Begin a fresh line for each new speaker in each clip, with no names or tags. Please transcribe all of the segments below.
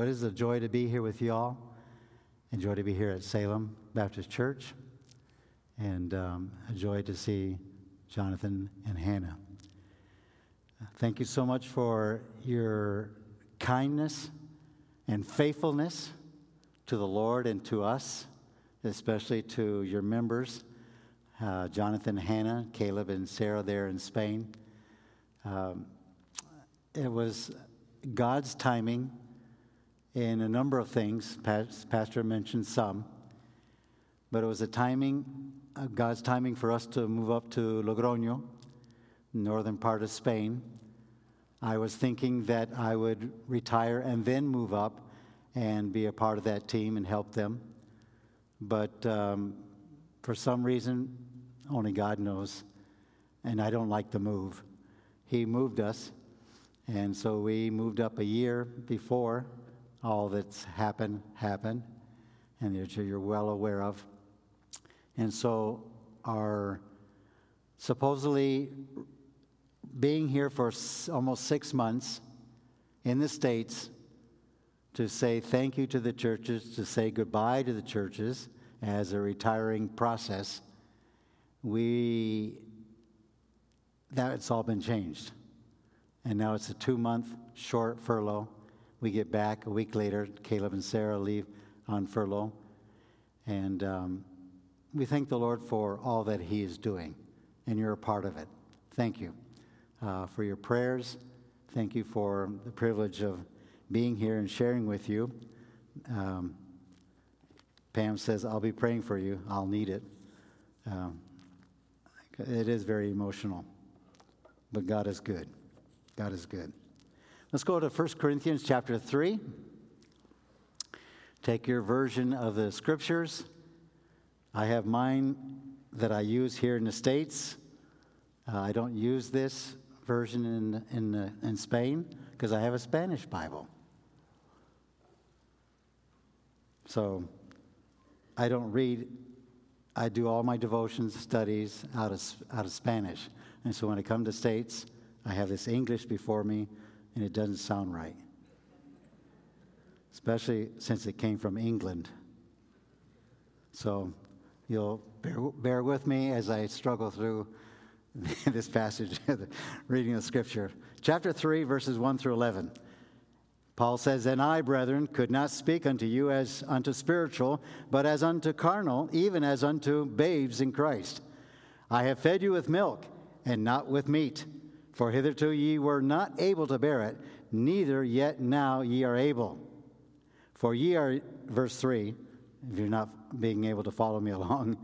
It is a joy to be here with you all. A joy to be here at Salem Baptist Church. And um, a joy to see Jonathan and Hannah. Thank you so much for your kindness and faithfulness to the Lord and to us, especially to your members, uh, Jonathan, Hannah, Caleb, and Sarah there in Spain. Um, it was God's timing in a number of things. Pastor mentioned some, but it was a timing, uh, God's timing for us to move up to Logroño, northern part of Spain. I was thinking that I would retire and then move up and be a part of that team and help them. But um, for some reason, only God knows, and I don't like the move. He moved us, and so we moved up a year before all that's happened happened, and that you're well aware of. And so, our supposedly being here for almost six months in the States to say thank you to the churches, to say goodbye to the churches as a retiring process, we that's all been changed. And now it's a two month short furlough we get back a week later. Caleb and Sarah leave on furlough. And um, we thank the Lord for all that He is doing, and you're a part of it. Thank you uh, for your prayers. Thank you for the privilege of being here and sharing with you. Um, Pam says, I'll be praying for you. I'll need it. Um, it is very emotional, but God is good. God is good. Let's go to 1 Corinthians chapter 3. Take your version of the scriptures. I have mine that I use here in the States. Uh, I don't use this version in, in, uh, in Spain because I have a Spanish Bible. So I don't read, I do all my devotions, studies out of, out of Spanish. And so when I come to States, I have this English before me and it doesn't sound right. Especially since it came from England. So you'll bear, bear with me as I struggle through this passage, reading the scripture. Chapter 3, verses 1 through 11. Paul says, And I, brethren, could not speak unto you as unto spiritual, but as unto carnal, even as unto babes in Christ. I have fed you with milk, and not with meat for hitherto ye were not able to bear it, neither yet now ye are able. For ye are, verse 3, if you're not being able to follow me along,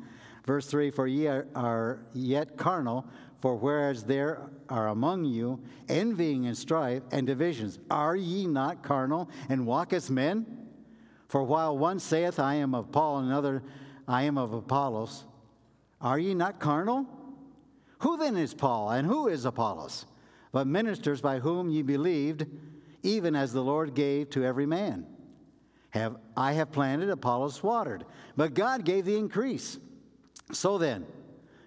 verse 3 For ye are, are yet carnal, for whereas there are among you envying and strife and divisions, are ye not carnal and walk as men? For while one saith, I am of Paul, and another, I am of Apollos, are ye not carnal? Who then is Paul, and who is Apollos? But ministers by whom ye believed, even as the Lord gave to every man. Have, I have planted, Apollos watered, but God gave the increase. So then,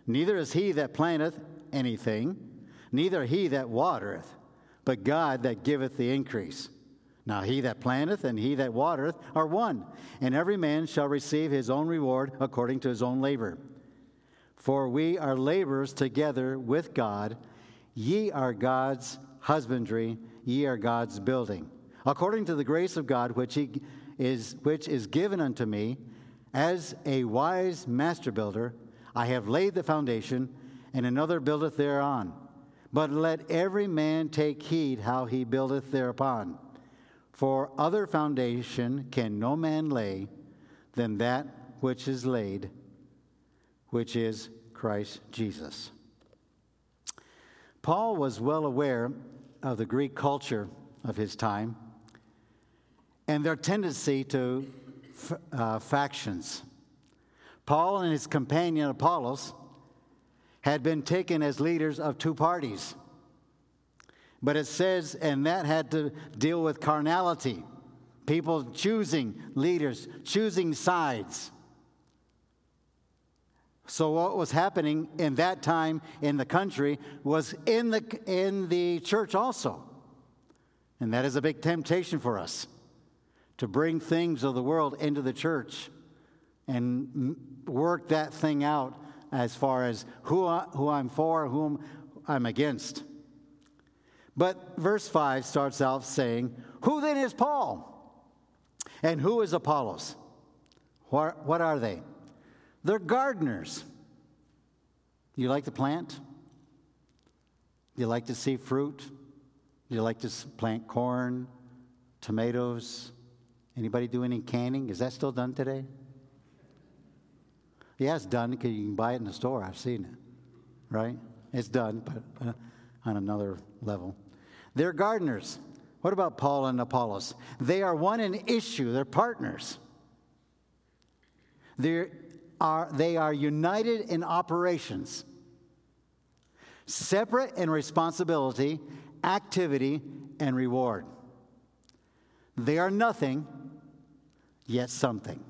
neither is he that planteth anything, neither he that watereth, but God that giveth the increase. Now he that planteth and he that watereth are one, and every man shall receive his own reward according to his own labor. For we are laborers together with God. Ye are God's husbandry, ye are God's building. According to the grace of God which, he is, which is given unto me, as a wise master builder, I have laid the foundation, and another buildeth thereon. But let every man take heed how he buildeth thereupon. For other foundation can no man lay than that which is laid, which is Christ Jesus. Paul was well aware of the Greek culture of his time and their tendency to uh, factions. Paul and his companion Apollos had been taken as leaders of two parties. But it says, and that had to deal with carnality, people choosing leaders, choosing sides. So what was happening in that time in the country was in the in the church also. And that is a big temptation for us to bring things of the world into the church and work that thing out as far as who, I, who I'm for, whom I'm against. But verse 5 starts out saying, Who then is Paul? And who is Apollos? What, what are they? They're gardeners. You like to plant? You like to see fruit? You like to plant corn, tomatoes? Anybody do any canning? Is that still done today? Yeah, it's done because you can buy it in the store. I've seen it, right? It's done, but uh, on another level. They're gardeners. What about Paul and Apollos? They are one in issue, they're partners. They are, they are united in operations, separate in responsibility, activity, and reward. They are nothing, yet something.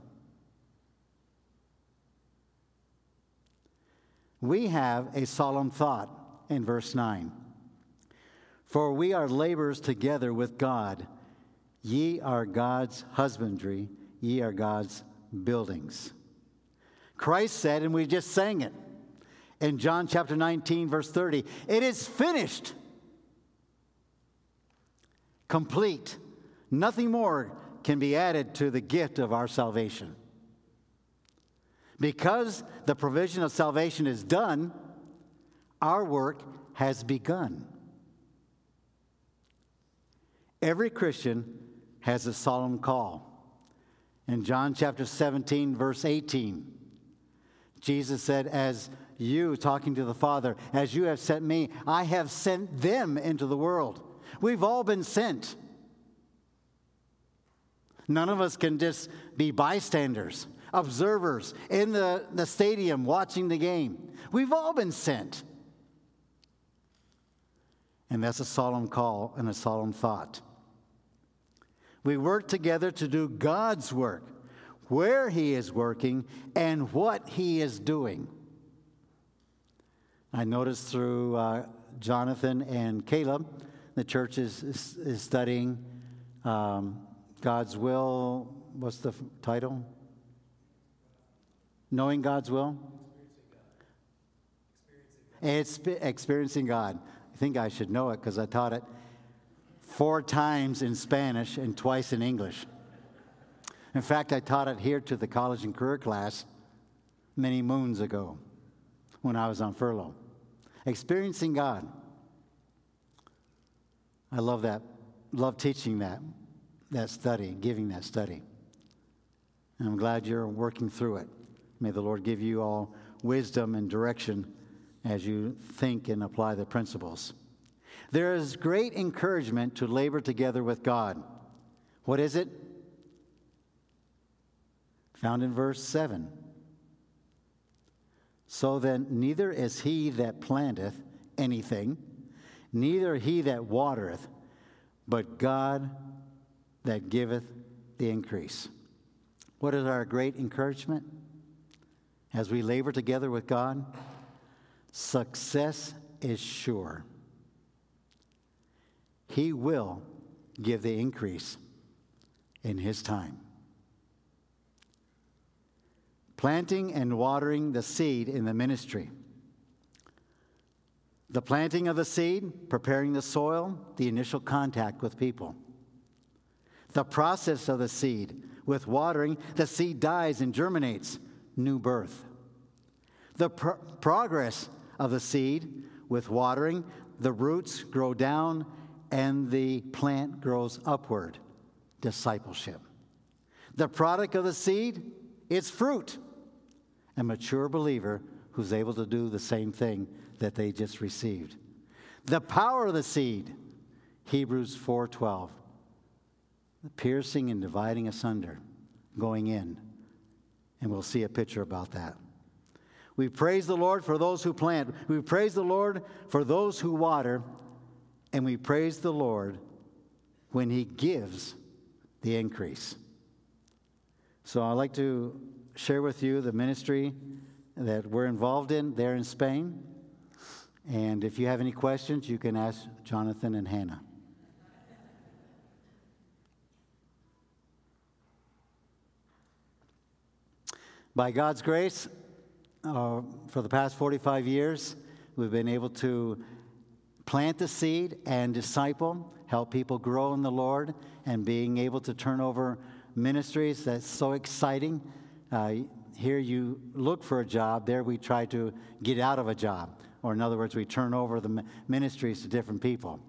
we have a solemn thought in verse 9. For we are laborers together with God. Ye are God's husbandry, ye are God's buildings. Christ said, and we just sang it in John chapter 19, verse 30 it is finished, complete. Nothing more can be added to the gift of our salvation. Because the provision of salvation is done, our work has begun. Every Christian has a solemn call. In John chapter 17, verse 18, Jesus said, As you, talking to the Father, as you have sent me, I have sent them into the world. We've all been sent. None of us can just be bystanders observers in the, the stadium watching the game. We've all been sent. And that's a solemn call and a solemn thought. We work together to do God's work, where He is working and what He is doing. I noticed through uh, Jonathan and Caleb, the church is, is, is studying um, God's will. What's the f- title? Knowing God's will? It's experiencing God. I think I should know it because I taught it four times in Spanish and twice in English. In fact, I taught it here to the college and career class many moons ago when I was on furlough. Experiencing God. I love that, love teaching that, that study, giving that study. And I'm glad you're working through it. May the Lord give you all wisdom and direction as you think and apply the principles. There is great encouragement to labor together with God. What is it? Found in verse 7. So then, neither is he that planteth anything, neither he that watereth, but God that giveth the increase. What is our great encouragement? as we labor together with God, success is sure. He will give the increase in His time. Planting and watering the seed in the ministry. The planting of the seed, preparing the soil, the initial contact with people. The process of the seed, with watering, the seed dies and germinates new birth. The progress of the seed with watering, the roots grow down and the plant grows upward. Discipleship. The product of the seed, it's fruit. A mature believer who's able to do the same thing that they just received. The power of the seed, Hebrews 4:12. The piercing and dividing asunder, going in and we'll see a picture about that. We praise the Lord for those who plant. We praise the Lord for those who water. And we praise the Lord when He gives the increase. So I'd like to share with you the ministry that we're involved in there in Spain. And if you have any questions, you can ask Jonathan and Hannah. By God's grace, uh, for the past 45 years, we've been able to plant the seed and disciple, help people grow in the Lord, and being able to turn over ministries that's so exciting uh, here you look for a job, there we try to get out of a job. Or, in other words, we turn over the ministries to different people.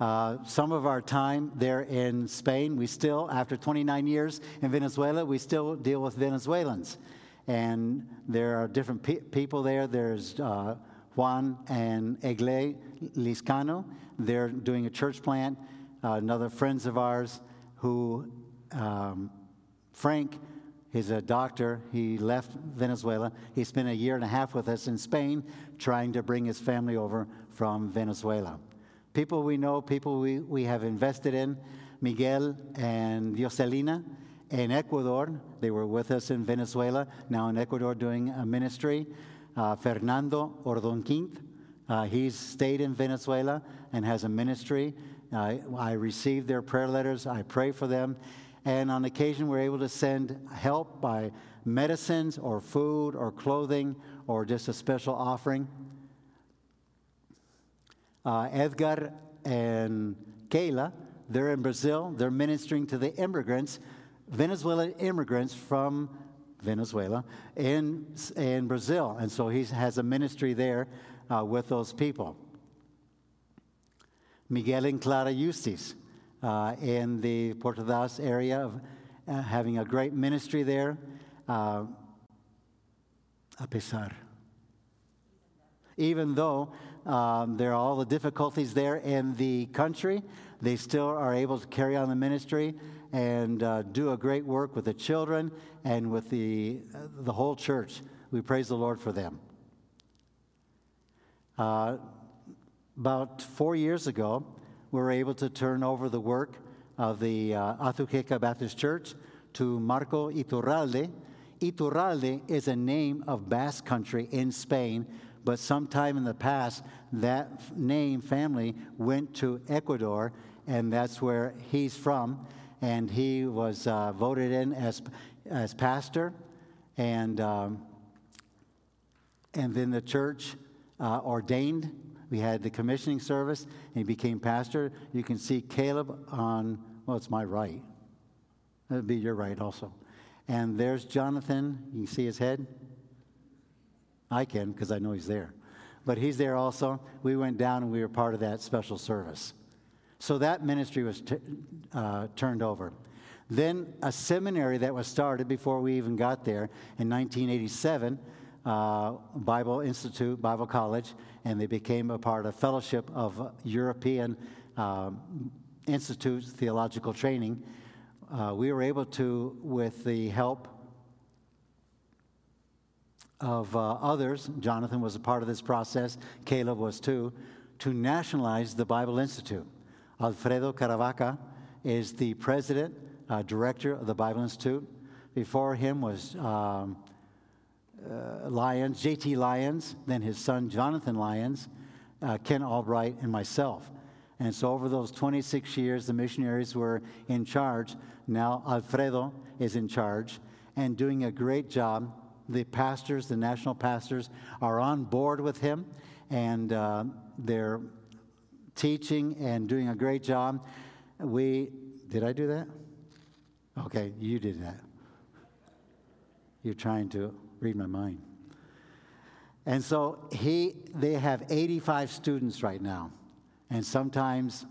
Uh, some of our time there in Spain, we still, after 29 years in Venezuela, we still deal with Venezuelans. And there are different pe- people there. There's uh, Juan and Egle Liscano. They're doing a church plant. Uh, another friends of ours who, um, Frank, He's a doctor. He left Venezuela. He spent a year and a half with us in Spain trying to bring his family over from Venezuela. People we know, people we, we have invested in, Miguel and Dioselina in Ecuador. They were with us in Venezuela, now in Ecuador doing a ministry. Uh, Fernando Ordonquint, uh, he's stayed in Venezuela and has a ministry. Uh, I received their prayer letters. I pray for them. And on occasion, we're able to send help by medicines or food or clothing or just a special offering. Uh, Edgar and Kayla, they're in Brazil. They're ministering to the immigrants, Venezuelan immigrants from Venezuela in, in Brazil. And so he has a ministry there uh, with those people. Miguel and Clara Eustace uh, in the Portadas area, of, uh, having a great ministry there. Uh, a pesar. Even though um, there are all the difficulties there in the country, they still are able to carry on the ministry and uh, do a great work with the children and with the, uh, the whole church. We praise the Lord for them. Uh, about four years ago, were able to turn over the work of the uh, Azuqueca Baptist Church to Marco Iturralde. Iturralde is a name of Basque country in Spain, but sometime in the past, that name family went to Ecuador, and that's where he's from. And he was uh, voted in as, as pastor, and, um, and then the church uh, ordained we had the commissioning service, and he became pastor. You can see Caleb on, well, it's my right. It'd be your right also. And there's Jonathan. You can see his head? I can because I know he's there. But he's there also. We went down and we were part of that special service. So that ministry was t- uh, turned over. Then a seminary that was started before we even got there in 1987 uh, Bible Institute, Bible College, and they became a part of Fellowship of European uh, Institutes Theological Training. Uh, we were able to, with the help of uh, others, Jonathan was a part of this process, Caleb was too, to nationalize the Bible Institute. Alfredo Caravaca is the president, uh, director of the Bible Institute. Before him was um, uh, Lyons, J.T. Lyons, then his son Jonathan Lyons, uh, Ken Albright, and myself. And so over those 26 years, the missionaries were in charge. Now Alfredo is in charge and doing a great job. The pastors, the national pastors, are on board with him, and uh, they're teaching and doing a great job. We did I do that? Okay, you did that. You're trying to read my mind. And so he, they have 85 students right now. And sometimes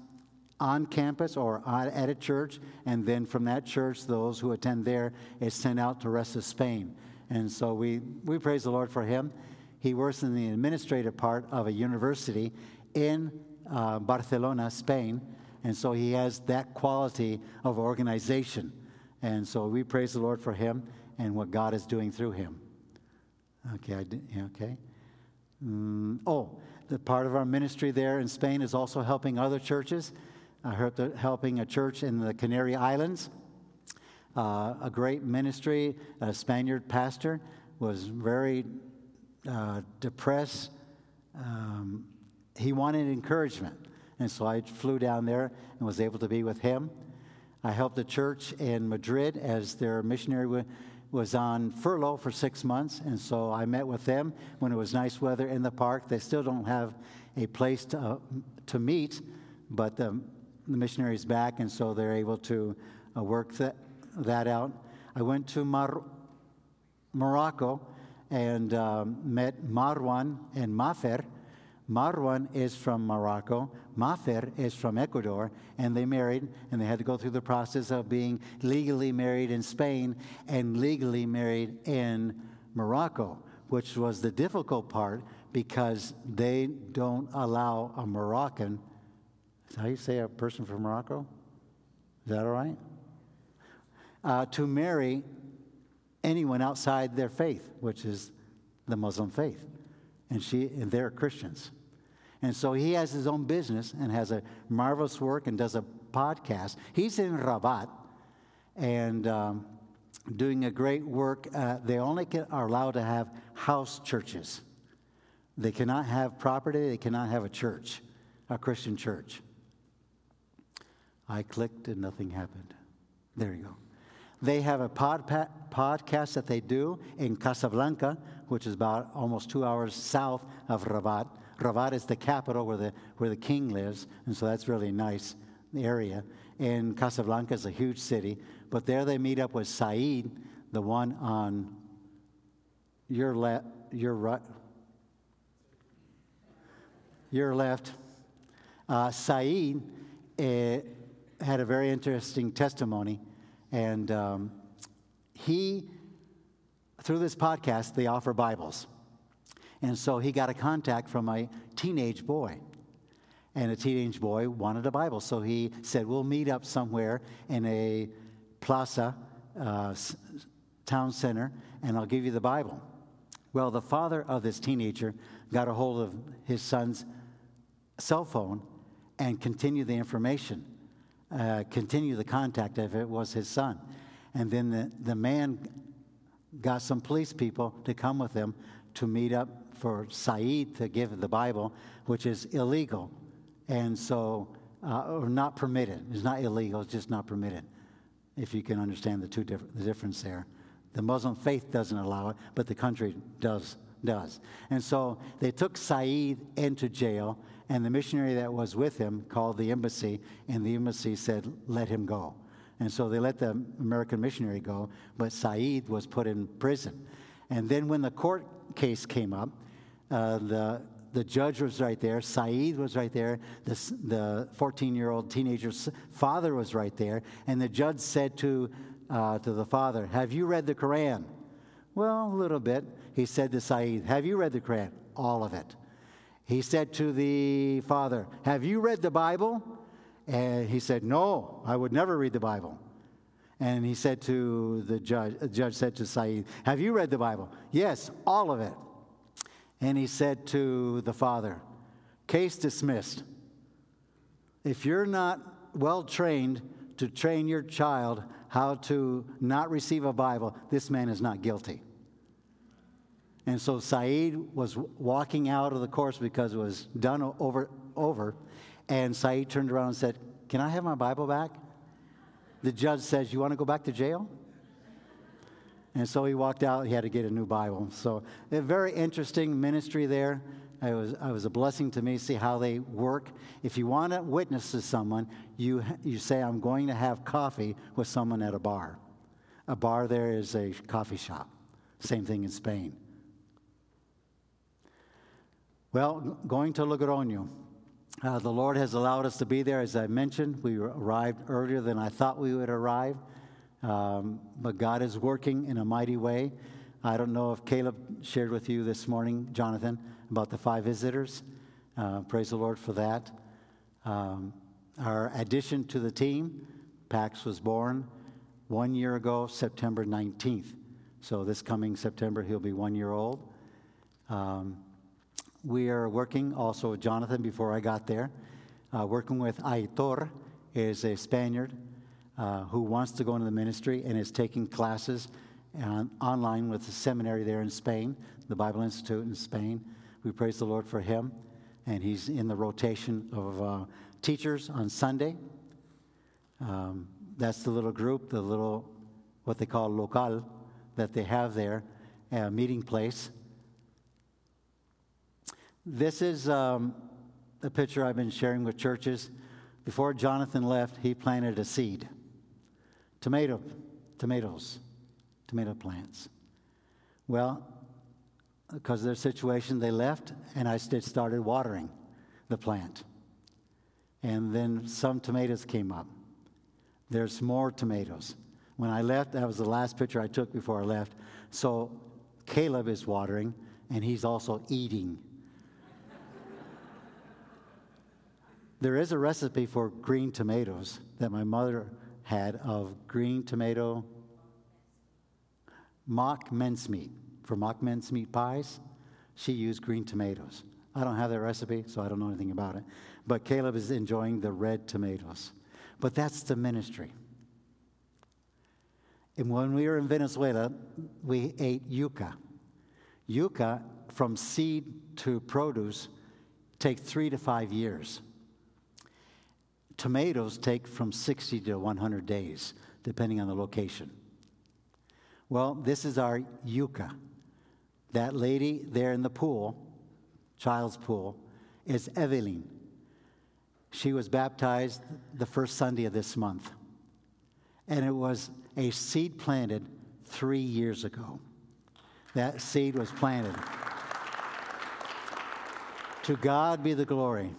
on campus or at a church, and then from that church, those who attend there is sent out to rest of Spain. And so we, we praise the Lord for him. He works in the administrative part of a university in uh, Barcelona, Spain. And so he has that quality of organization. And so we praise the Lord for him and what God is doing through him. Okay, I did, yeah, okay. Mm, oh, the part of our ministry there in Spain is also helping other churches. I heard the, helping a church in the Canary Islands. Uh, a great ministry, a Spaniard pastor, was very uh, depressed. Um, he wanted encouragement. And so I flew down there and was able to be with him. I helped the church in Madrid as their missionary was on furlough for six months. And so I met with them when it was nice weather in the park. They still don't have a place to, uh, to meet, but the, the back, and so they're able to uh, work that, that out. I went to Mar- Morocco and um, met Marwan and Mafer. Marwan is from Morocco, Mafer is from Ecuador, and they married, and they had to go through the process of being legally married in Spain and legally married in Morocco, which was the difficult part because they don't allow a Moroccan. Is how you say a person from Morocco? Is that all right? Uh, to marry anyone outside their faith, which is the Muslim faith. And, she, and they're Christians. And so he has his own business and has a marvelous work and does a podcast. He's in Rabat and um, doing a great work. Uh, they only can, are allowed to have house churches. They cannot have property, they cannot have a church, a Christian church. I clicked and nothing happened. There you go. They have a pod, podcast that they do in Casablanca, which is about almost two hours south of Rabat. Rabat is the capital where the, where the king lives, and so that's really nice area. And Casablanca is a huge city, but there they meet up with Saeed, the one on your left, your right, your left. Uh, Saeed uh, had a very interesting testimony. And um, he, through this podcast, they offer Bibles. And so he got a contact from a teenage boy. And a teenage boy wanted a Bible. So he said, We'll meet up somewhere in a plaza, uh, town center, and I'll give you the Bible. Well, the father of this teenager got a hold of his son's cell phone and continued the information uh, continue the contact if it was his son. And then the, the man got some police people to come with him to meet up for Saeed to give the Bible, which is illegal. And so, uh, or not permitted. It's not illegal, it's just not permitted. If you can understand the two diff- the difference there. The Muslim faith doesn't allow it, but the country does. does. And so they took Saeed into jail and the missionary that was with him called the embassy, and the embassy said, Let him go. And so they let the American missionary go, but Saeed was put in prison. And then when the court case came up, uh, the, the judge was right there, Saeed was right there, the 14 year old teenager's father was right there, and the judge said to, uh, to the father, Have you read the Quran? Well, a little bit. He said to Saeed, Have you read the Quran? All of it. He said to the father, Have you read the Bible? And he said, No, I would never read the Bible. And he said to the judge, the judge said to Saeed, Have you read the Bible? Yes, all of it. And he said to the father, Case dismissed. If you're not well trained to train your child how to not receive a Bible, this man is not guilty. And so Saeed was walking out of the course because it was done over, over. And Saeed turned around and said, Can I have my Bible back? The judge says, You want to go back to jail? And so he walked out. He had to get a new Bible. So, a very interesting ministry there. It was, it was a blessing to me to see how they work. If you want to witness to someone, you, you say, I'm going to have coffee with someone at a bar. A bar there is a coffee shop. Same thing in Spain. Well, going to Logroño. Uh, the Lord has allowed us to be there. As I mentioned, we arrived earlier than I thought we would arrive. Um, but God is working in a mighty way. I don't know if Caleb shared with you this morning, Jonathan, about the five visitors. Uh, praise the Lord for that. Um, our addition to the team, Pax was born one year ago, September 19th. So this coming September, he'll be one year old. Um, we are working also with Jonathan before I got there, uh, working with Aitor, is a Spaniard uh, who wants to go into the ministry and is taking classes on, online with the seminary there in Spain, the Bible Institute in Spain. We praise the Lord for him, and he's in the rotation of uh, teachers on Sunday. Um, that's the little group, the little, what they call local, that they have there, a meeting place. This is um, a picture I've been sharing with churches. Before Jonathan left, he planted a seed tomato, tomatoes, tomato plants. Well, because of their situation, they left, and I started watering the plant. And then some tomatoes came up. There's more tomatoes. When I left, that was the last picture I took before I left. So Caleb is watering, and he's also eating. There is a recipe for green tomatoes that my mother had of green tomato mock mincemeat. For mock mincemeat pies, she used green tomatoes. I don't have that recipe, so I don't know anything about it. But Caleb is enjoying the red tomatoes. But that's the ministry. And when we were in Venezuela, we ate yuca. Yuca, from seed to produce, take three to five years. Tomatoes take from 60 to 100 days, depending on the location. Well, this is our yucca. That lady there in the pool, child's pool, is Evelyn. She was baptized the first Sunday of this month. And it was a seed planted three years ago. That seed was planted. to God be the glory.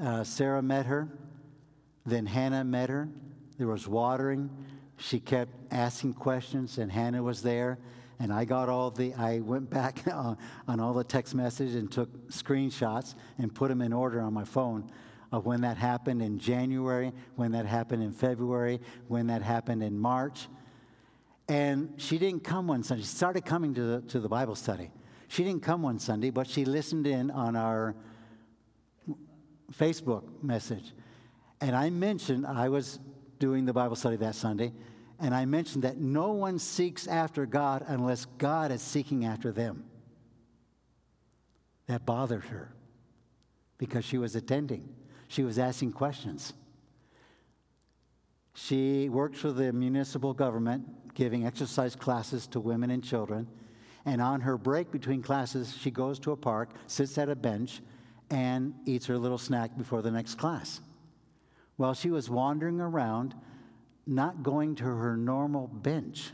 Uh, Sarah met her, then Hannah met her. There was watering. She kept asking questions, and Hannah was there and I got all the, I went back on, on all the text messages and took screenshots and put them in order on my phone of when that happened in January, when that happened in February, when that happened in March. And she didn't come one Sunday. She started coming to the, to the Bible study. She didn't come one Sunday, but she listened in on our Facebook message. And I mentioned I was doing the Bible study that Sunday, and I mentioned that no one seeks after God unless God is seeking after them. That bothered her because she was attending, she was asking questions. She works for the municipal government, giving exercise classes to women and children. And on her break between classes, she goes to a park, sits at a bench, and eats her little snack before the next class. While she was wandering around, not going to her normal bench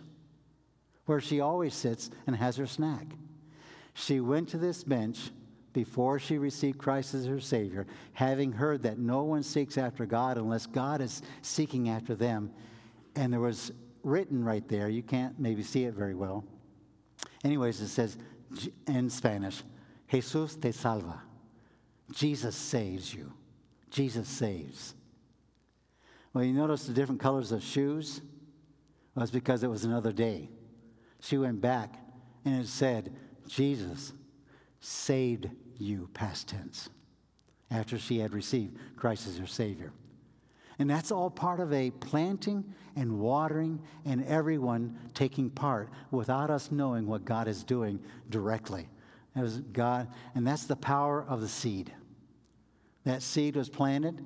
where she always sits and has her snack. She went to this bench before she received Christ as her Savior, having heard that no one seeks after God unless God is seeking after them. And there was written right there, you can't maybe see it very well. Anyways, it says in Spanish, Jesus te salva. Jesus saves you. Jesus saves. Well, you notice the different colors of shoes? Well, it's because it was another day. She went back and it said, Jesus saved you, past tense, after she had received Christ as her Savior. And that's all part of a planting and watering and everyone taking part without us knowing what God is doing directly. As God, and that's the power of the seed. That seed was planted,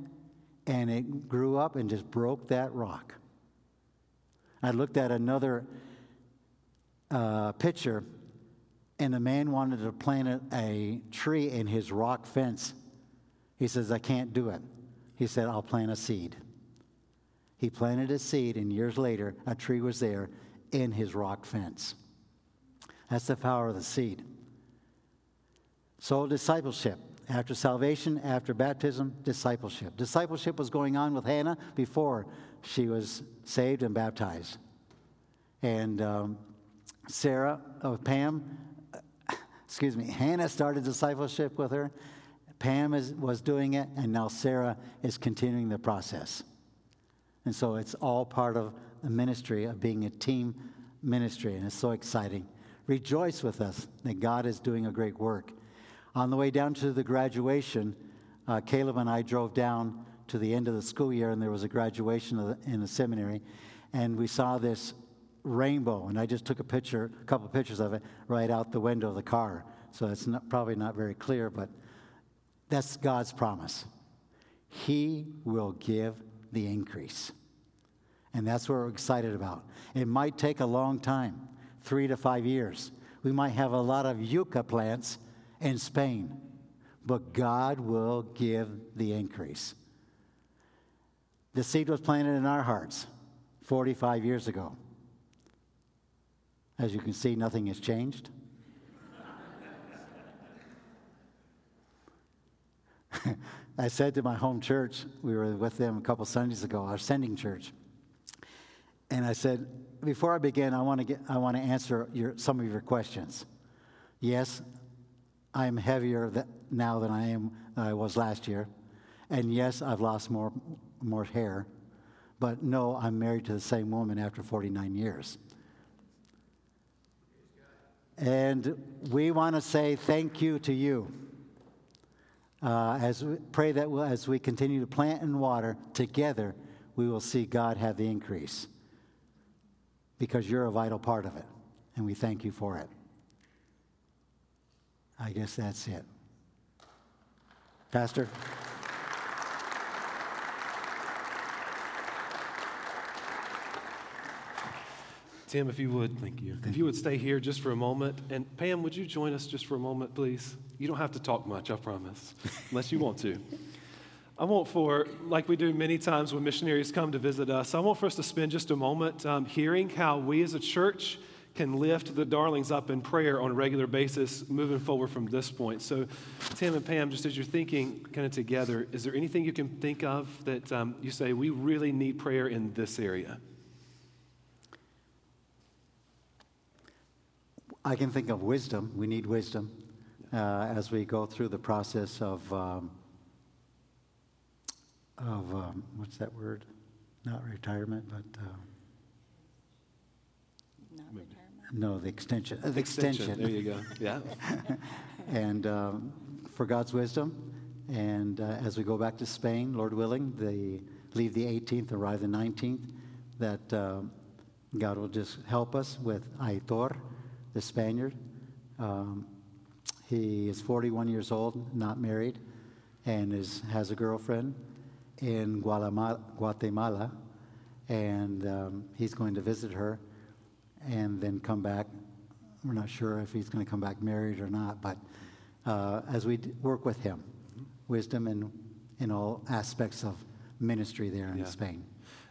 and it grew up and just broke that rock. I looked at another uh, picture, and a man wanted to plant a tree in his rock fence. He says, I can't do it. He said, I'll plant a seed. He planted a seed, and years later, a tree was there in his rock fence. That's the power of the seed. So, discipleship. After salvation, after baptism, discipleship. Discipleship was going on with Hannah before she was saved and baptized. And um, Sarah, oh, Pam, excuse me, Hannah started discipleship with her. Pam is, was doing it, and now Sarah is continuing the process. And so it's all part of the ministry of being a team ministry, and it's so exciting. Rejoice with us that God is doing a great work. On the way down to the graduation, uh, Caleb and I drove down to the end of the school year, and there was a graduation the, in the seminary, and we saw this rainbow, and I just took a picture, a couple of pictures of it, right out the window of the car. So it's not, probably not very clear, but that's God's promise. He will give the increase. And that's what we're excited about. It might take a long time, three to five years. We might have a lot of yucca plants in Spain, but God will give the increase. The seed was planted in our hearts 45 years ago. As you can see, nothing has changed. I said to my home church, we were with them a couple Sundays ago, our sending church. And I said, before I begin, I want to, get, I want to answer your, some of your questions. Yes, I am heavier now than I am I was last year. And yes, I've lost more, more hair. But no, I'm married to the same woman after 49 years. And we want to say thank you to you. Uh, as we pray that we'll, as we continue to plant and water together, we will see God have the increase because you're a vital part of it, and we thank you for it. I guess that's it. Pastor?
Tim, if you would, thank you. If you would stay here just for a moment. And Pam, would you join us just for a moment, please? You don't have to talk much, I promise, unless you want to. I want for, like we do many times when missionaries come to visit us, I want for us to spend just a moment um, hearing how we as a church can lift the darlings up in prayer on a regular basis moving forward from this point. So, Tim and Pam, just as you're thinking kind of together, is there anything you can think of that um, you say, we really need prayer in this area?
I can think of wisdom. We need wisdom uh, as we go through the process of, um, of um, what's that word? Not retirement, but. Uh,
Not retirement.
No, the extension. uh, The extension.
There you go. Yeah.
and um, for God's wisdom. And uh, as we go back to Spain, Lord willing, they leave the 18th, arrive the 19th, that um, God will just help us with Aitor, the Spaniard. Um, he is 41 years old, not married, and is, has a girlfriend in Guatemala, Guatemala and um, he's going to visit her and then come back. We're not sure if he's going to come back married or not, but uh, as we d- work with him, wisdom in, in all aspects of ministry there in
Yeah.
Spain.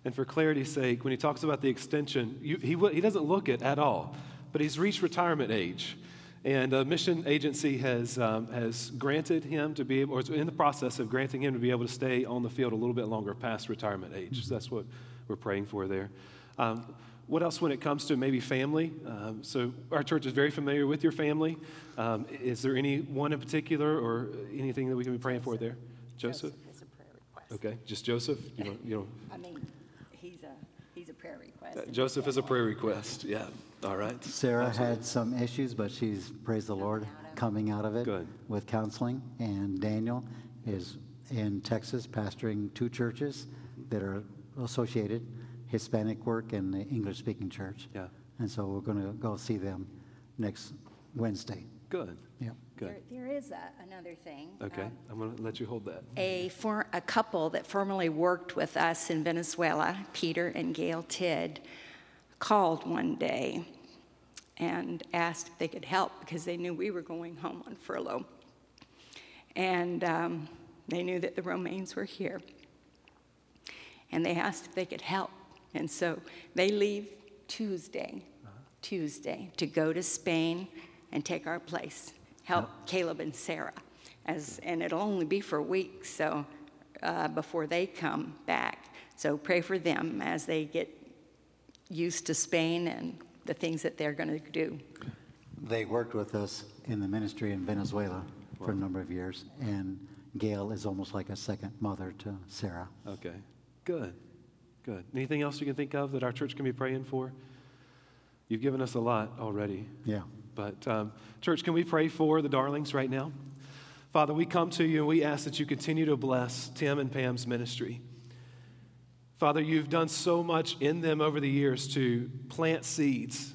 And for clarity's sake, when he talks about the extension, you, he, he doesn't look it at all, but he's reached retirement age. And a mission agency has, um, has granted him to be able, or is in the process of granting him to be able to stay on the field a little bit longer past retirement age. So that's what we're praying for there. Um, what else when it comes to maybe family? Um, so our church is very familiar with your family. Um, is there any one in particular or anything that we can be praying for there? Joseph?
has a prayer request.
Okay, just Joseph? You know, you know
I mean, he's a, he's a prayer request.
Uh, Joseph is a prayer request. Yeah. All right.
Sarah had some issues, but she's, praise the Lord, coming out of it
Good.
with counseling. And Daniel is in Texas pastoring two churches that are associated Hispanic work and the English speaking church.
Yeah.
And so we're going to go see them next Wednesday.
Good.
Yeah.
There,
Good.
there is a, another thing.
Okay.
Um,
I'm going to let you hold that.
A, for, a couple that formerly worked with us in Venezuela, Peter and Gail Tidd, called one day and asked if they could help because they knew we were going home on furlough. And um, they knew that the Romaines were here. And they asked if they could help. And so they leave Tuesday, Tuesday, to go to Spain and take our place, help Caleb and Sarah. As, and it'll only be for a week, so uh, before they come back. So pray for them as they get used to Spain and the things that they're going to do.
They worked with us in the ministry in Venezuela for a number of years. And Gail is almost like a second mother to Sarah.
Okay. Good. Good. Anything else you can think of that our church can be praying for? You've given us a lot already.
Yeah.
But, um, church, can we pray for the darlings right now? Father, we come to you and we ask that you continue to bless Tim and Pam's ministry. Father, you've done so much in them over the years to plant seeds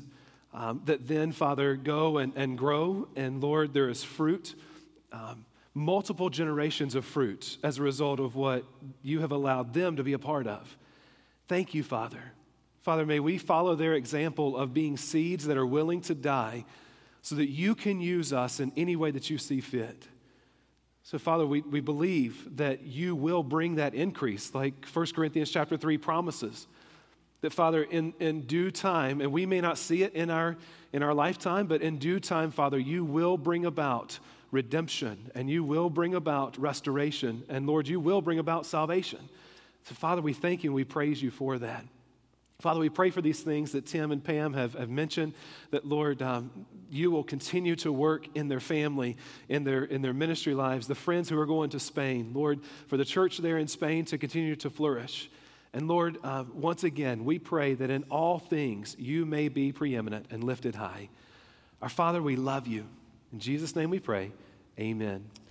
um, that then, Father, go and, and grow. And Lord, there is fruit. Um, multiple generations of fruit as a result of what you have allowed them to be a part of. Thank you, Father. Father, may we follow their example of being seeds that are willing to die so that you can use us in any way that you see fit. So, Father, we, we believe that you will bring that increase, like 1 Corinthians chapter 3 promises. That, Father, in, in due time, and we may not see it in our, in our lifetime, but in due time, Father, you will bring about redemption and you will bring about restoration. And Lord, you will bring about salvation. So, Father, we thank you and we praise you for that. Father, we pray for these things that Tim and Pam have, have mentioned, that, Lord, um, you will continue to work in their family, in their, in their ministry lives, the friends who are going to Spain. Lord, for the church there in Spain to continue to flourish. And Lord, uh, once again, we pray that in all things you may be preeminent and lifted high. Our Father, we love you. In Jesus' name we pray. Amen.